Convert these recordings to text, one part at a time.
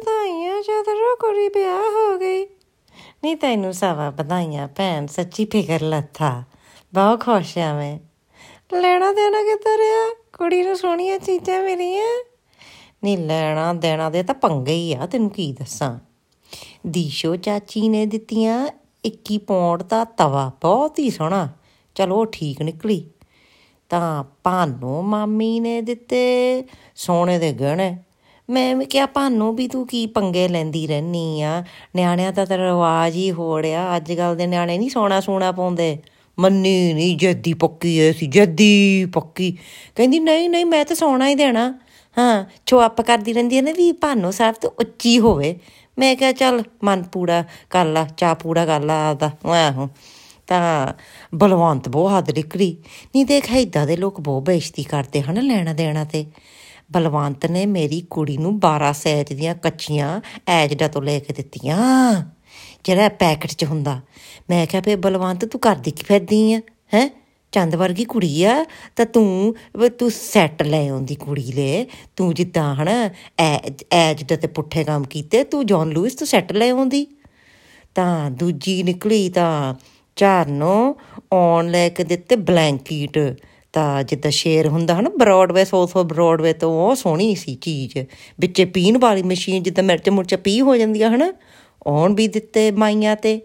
ਵਧਾਈਆਂ, ਜਦੋਂ ਕੁੜੀ ਵਿਆਹ ਹੋ ਗਈ। ਨਹੀਂ ਤੈਨੂੰ ਸਵਾ ਵਧਾਈਆਂ ਭੈਣ, ਸੱਚੀ ਫਿਕਰ ਲੱਥਾ। ਬਹੁਤ ਖੁਸ਼ ਆ ਮੈਂ। ਲੈਣਾ ਦੇਣਾ ਕਿੱਧਰ ਰਿਹਾ? ਕੁੜੀ ਨੂੰ ਸੋਹਣੀਆਂ ਚੀਜ਼ਾਂ ਮਿਲੀਆਂ। ਨਹੀਂ ਲੈਣਾ ਦੇਣਾ ਦੇ ਤਾਂ ਪੰਗੇ ਹੀ ਆ, ਤੈਨੂੰ ਕੀ ਦੱਸਾਂ। ਦੀਸ਼ੋ ਚਾਚੀ ਨੇ ਦਿੱਤੀਆਂ 21 ਪੌਂਡ ਦਾ ਤਵਾ, ਬਹੁਤ ਹੀ ਸੋਹਣਾ। ਚਲੋ ਠੀਕ ਨਿਕਲੀ। ਤਾਂ ਭਾਨੋ ਮਾਮੀ ਨੇ ਦਿੱਤੇ ਸੋਨੇ ਦੇ ਗਹਿਣੇ। ਮੈਂ ਵੀ ਕਿਹਾ, ਭਾਨੋ, ਵੀ ਤੂੰ ਕੀ ਪੰਗੇ ਲੈਂਦੀ ਰਹਿਨੀ ਆ? ਨਿਆਣਿਆਂ ਦਾ ਤਾਂ ਰਿਵਾਜ ਹੀ ਹੋ ਰਿਹਾ ਅੱਜ ਕੱਲ ਦੇ ਨਿਆਣੇ ਨਹੀਂ ਸੋਨਾ ਸੋਨਾ ਪਾਉਂਦੇ। ਮੰਨੀ ਨਹੀਂ, ਜੱਦੀ ਪੱਕੀ ਐ ਸੀ, ਜੱਦੀ ਪੱਕੀ। ਕਹਿੰਦੀ, ਨਹੀਂ ਨਹੀਂ, ਮੈਂ ਤਾਂ ਸੋਨਾ ਹੀ ਦੇਣਾ। ਹਾਂ, ਚੁੱਪ ਕਰਦੀ ਰਹਿੰਦੀ ਹੈ ਨਾ ਵੀ ਭਾਨੋ ਸਾਹਿਬ ਤੋਂ ਉੱਚੀ ਹੋਵੇ। ਮੈਂ ਕਿਹਾ, ਚੱਲ, ਮਨ ਪੂੜਾ ਕਰ ਲਾ ਚਾ ਪੂੜਾ ਕਰ ਲਾ ਆਦਾ ਆਹੋ। ਤਾਂ ਬਲਵੰਤ ਬਹੁਤ ਹੱਦ ਨਿਕਲੀ। ਨਹੀਂ ਦੇਖ ਏਦਾਂ ਦੇ ਲੋਕ ਬਹੁਤ ਬੇਇੱਜ਼ਤੀ ਕਰਦੇ ਹਨ ਲੈਣਾ ਦੇਣਾ ਤੇ। ਬਲਵੰਤ ਨੇ ਮੇਰੀ ਕੁੜੀ ਨੂੰ 12 ਸੈਜ ਦੀਆਂ ਕੱਚੀਆਂ ਐਜਡਾ ਤੋਂ ਲੈ ਕੇ ਦਿੱਤੀਆਂ। ਜਿਹੜਾ ਪੈਕਟ 'ਚ ਹੁੰਦਾ। ਮੈਂ ਕਿਹਾ ਫੇ ਬਲਵੰਤ, ਤੂੰ ਕਰਦੀ ਕੀ ਫਿਰਦੀ ਆ? ਹੈ? ਚੰਦ ਵਰਗੀ ਕੁੜੀ ਆ। ਤਾਂ ਤੂੰ, ਵੀ, ਤੂੰ ਸੈੱਟ ਲੈ ਆਉਂਦੀ ਕੁੜੀ ਲੈ। ਤੂੰ ਜਿੱਦਾਂ ਹਨਾ ਐਜਡ ਤੇ ਪੁੱਠੇ ਕੰਮ ਕੀਤੇ, ਤੂੰ ਜੌਨ ਲੂਇਸ ਤੂੰ ਸੈੱਟ ਲੈ ਆਉਂਦੀ। ਤਾਂ ਦੂਜੀ ਨਿਕਲੀ ਤਾਂ ਚਾਰਨੋ ਔਨ ਲੈ ਕੇ ਦਿੱਤੇ ਬਲੈਂਕੀਟ। ਤਾਂ ਜਿੱਦਾਂ ਸ਼ੇਰ ਹੁੰਦਾ ਹਨਾ ਬਰੋਡਵੇ ਸੌ ਸੌ ਬਰੋਡਵੇ ਤੋਂ ਉਹ ਸੋਹਣੀ ਸੀ ਚੀਜ਼। ਵਿੱਚੇ ਪੀਣ ਵਾਲੀ ਮਸ਼ੀਨ ਜਿੱਦਾਂ ਮਿਰਚ ਮੁਰਚ ਪੀ ਹੋ ਜਾਂਦੀ ਆ ਹਨਾ ਔਨ ਵੀ ਦਿੱਤੇ ਮਾਈਆਂ ਤੇ।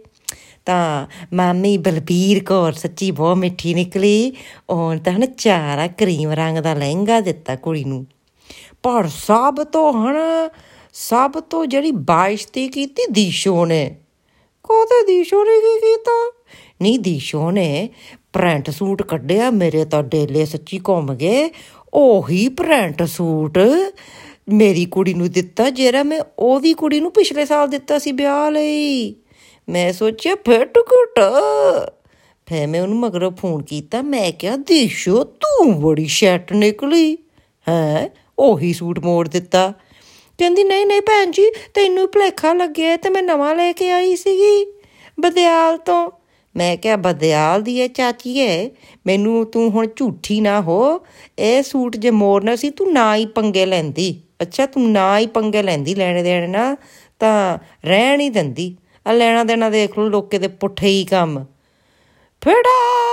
ਤਾਂ ਮਾਮੀ ਬਲਬੀਰ ਕੌਰ ਸੱਚੀ ਬਹੁਤ ਮਿੱਠੀ ਨਿਕਲੀ ਔਨ ਤਾਂ ਹਨਾ ਚਾਰਾ ਕਰੀਮ ਰੰਗ ਦਾ ਲਹਿੰਗਾ ਦਿੱਤਾ ਕੁੜੀ ਨੂੰ। ਪਰ ਸਭ ਤੋਂ ਹਣ ਸਭ ਤੋਂ ਜਿਹੜੀ ਬਾਇਸ਼ਤੀ ਕੀਤੀ ਦੀਸ਼ੋ ਨੇ ਕੋਤੇ ਦੀਸ਼ੋ ਨੇ ਕੀ ਕੀਤਾ ਨਹੀਂ ਦੀਸ਼ੋ ਨੇ ਪ੍ਰਿੰਟ ਸੂਟ ਕੱਢਿਆ ਮੇਰੇ ਤਾਂ ਡੇਲੇ ਸੱਚੀ ਘੁੰਮ ਗਏ। ਉਹੀ ਪ੍ਰਿੰਟ ਸੂਟ ਮੇਰੀ ਕੁੜੀ ਨੂੰ ਦਿੱਤਾ ਜਿਹੜਾ ਮੈਂ ਉਹਦੀ ਕੁੜੀ ਨੂੰ ਪਿਛਲੇ ਸਾਲ ਦਿੱਤਾ ਸੀ ਵਿਆਹ ਲਈ। ਮੈਂ ਸੋਚਿਆ, ਫਿੱਟ ਘੁੱਟ। ਫੇ ਮੈਂ ਉਹਨੂੰ ਮਗਰੋਂ ਫੋਨ ਕੀਤਾ, ਮੈਂ ਕਿਹਾ, ਦੀਸ਼ੋ, ਤੂੰ ਬੜੀ ਸ਼ੈਟ ਨਿਕਲੀ। ਹੈ, ਉਹੀ ਸੂਟ ਮੋੜ ਦਿੱਤਾ। ਕਹਿੰਦੀ, ਨਹੀਂ ਨਹੀਂ ਭੈਣ ਜੀ, ਤੈਨੂੰ ਭਲੇਖਾ ਲੱਗਿਆ ਤੇ ਮੈਂ ਨਵਾਂ ਲੈ ਕੇ ਆਈ ਸੀਗੀ ਬਦਿਆਲ ਤੋਂ। ਮੈਂ ਕਿਹਾ, ਬਦਿਆਲ ਦੀ ਇਹ ਚਾਚੀ ਹੈ ਮੈਨੂੰ ਤੂੰ ਹੁਣ ਝੂਠੀ ਨਾ ਹੋ। ਇਹ ਸੂਟ ਜੇ ਮੋੜਨਾ ਸੀ, ਤੂੰ ਨਾ ਹੀ ਪੰਗੇ ਲੈਂਦੀ। ਅੱਛਾ, ਤੂੰ ਨਾ ਹੀ ਪੰਗੇ ਲੈਂਦੀ ਲੈਣੇ ਦੇਣੇ ਨਾ ਤਾਂ ਰਹਿਣ ਹੀ ਦਿੰਦੀ। ਆ ਲੈਣਾ ਦੇਣਾ ਦੇਖ ਲਓ, ਲੋਕੇ ਦੇ ਪੁੱਠੇ ਹੀ ਕੰਮ। ਫੜਾ ਮੂੰਹ